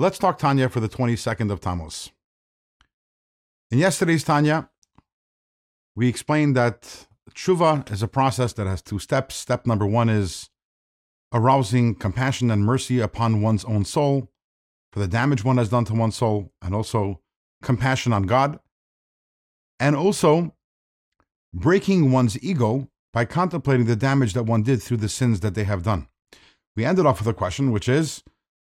Let's talk Tanya for the 22nd of Tammuz. In yesterday's Tanya, we explained that tshuva is a process that has two steps. Step number one is arousing compassion and mercy upon one's own soul for the damage one has done to one's soul, and also compassion on God, and also breaking one's ego by contemplating the damage that one did through the sins that they have done. We ended off with a question, which is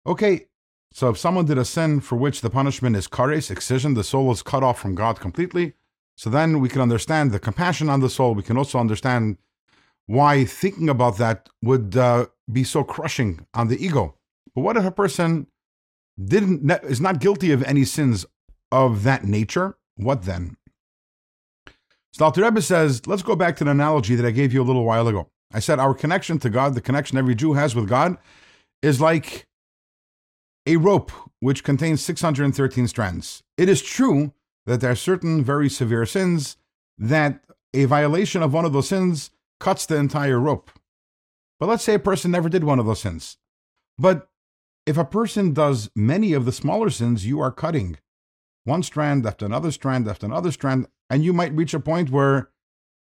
okay, so if someone did a sin for which the punishment is kares, excision, the soul is cut off from God completely, so then we can understand the compassion on the soul. We can also understand why thinking about that would uh, be so crushing on the ego. But what if a person didn't is not guilty of any sins of that nature? What then? So Alter Rebbe says, let's go back to the analogy that I gave you a little while ago. I said our connection to God, the connection every Jew has with God, is like a rope which contains 613 strands. It is true that there are certain very severe sins that a violation of one of those sins cuts the entire rope. But let's say a person never did one of those sins. But if a person does many of the smaller sins, you are cutting one strand after another strand after another strand, and you might reach a point where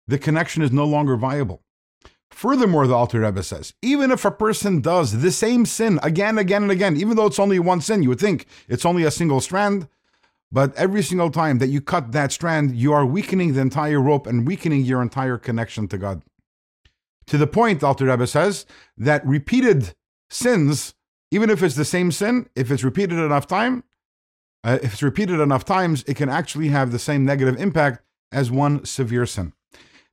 the connection is no longer viable. Furthermore, the Alter Rebbe says, even if a person does the same sin again, again, and again, even though it's only one sin, you would think it's only a single strand, but every single time that you cut that strand, you are weakening the entire rope and weakening your entire connection to God. To the point, the Alter Rebbe says, that repeated sins, even if it's the same sin, if it's repeated enough time, uh, if it's repeated enough times, it can actually have the same negative impact as one severe sin.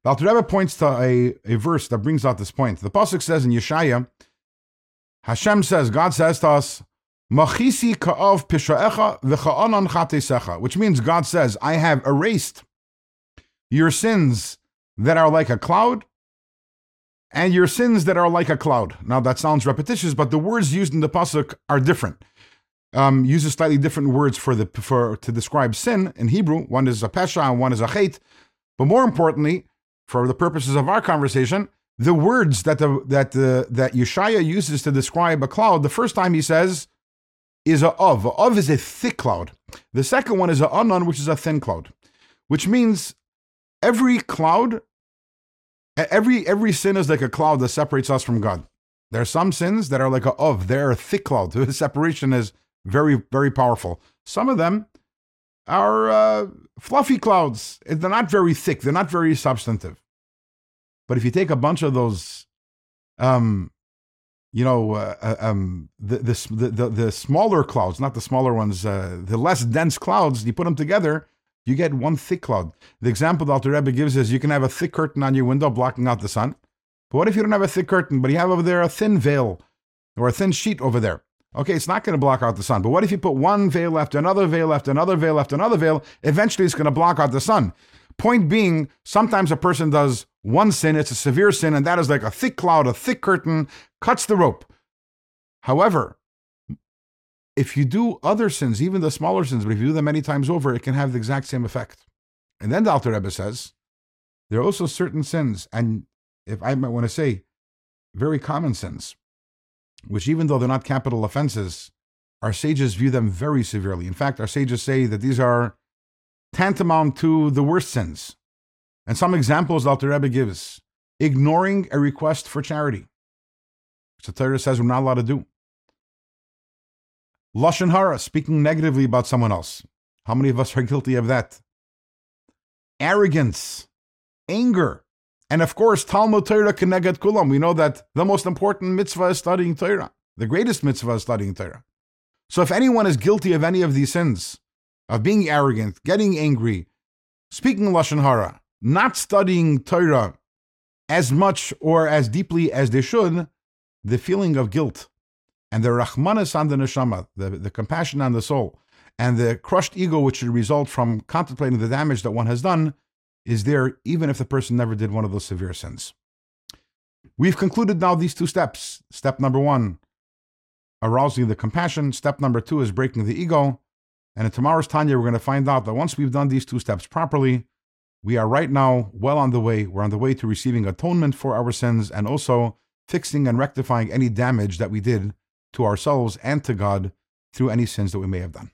The Alter Rebbe points to a, a verse that brings out this point. The Pasuk says in Yeshaya, Hashem says, God says to us, Machisi ka'av pisha'echa v'cha'anan which means God says, I have erased your sins that are like a cloud and your sins that are like a cloud. Now that sounds repetitious, but the words used in the pasuk are different. Um, uses slightly different words for the for to describe sin in Hebrew. One is a pesha and one is a chait. But more importantly, for the purposes of our conversation, the words that the that the that Yeshaya uses to describe a cloud, the first time he says is a av. A av is a thick cloud. The second one is a anan, which is a thin cloud, which means every cloud, every every sin is like a cloud that separates us from God. There are some sins that are like a av. They're a thick cloud. The separation is very very powerful. Some of them are uh, fluffy clouds. They're not very thick. They're not very substantive. But if you take a bunch of those, um, you know, uh, uh um, the, the, the the smaller clouds, not the smaller ones, uh, the less dense clouds, you put them together, you get one thick cloud. The example that Alter Rebbe gives is you can have a thick curtain on your window blocking out the sun. But what if you don't have a thick curtain, but you have over there a thin veil or a thin sheet over there? Okay, it's not going to block out the sun. But what if you put one veil after another veil after another veil after another veil? Eventually, it's going to block out the sun. Point being, sometimes a person does one sin, it's a severe sin, and that is like a thick cloud, a thick curtain, cuts the rope. However, if you do other sins, even the smaller sins, but if you do them many times over, it can have the exact same effect. And then the Alter Rebbe says, there are also certain sins, and if I might want to say, very common sins, which even though they're not capital offenses, our sages view them very severely. In fact, our sages say that these are tantamount to the worst sins. And some examples Alter Rebbe gives ignoring a request for charity, which the Torah says we're not allowed to do. Lashon hara, speaking negatively about someone else. How many of us are guilty of that? Arrogance, anger, and of course, Talmud Torah Keneged Kulam. We know that the most important mitzvah is studying Torah. The greatest mitzvah is studying Torah. So if anyone is guilty of any of these sins, of being arrogant, getting angry, speaking Lashon Hara, not studying Torah as much or as deeply as they should, the feeling of guilt and the Rahmanas on the neshama, the, the compassion on the soul, and the crushed ego which should result from contemplating the damage that one has done is there even if the person never did one of those severe sins. We've concluded now these two steps. Step number one, arousing the compassion. Step number two is breaking the ego. And in tomorrow's Tanya, we're going to find out that once we've done these two steps properly, we are right now well on the way. We're on the way to receiving atonement for our sins and also fixing and rectifying any damage that we did to ourselves and to God through any sins that we may have done.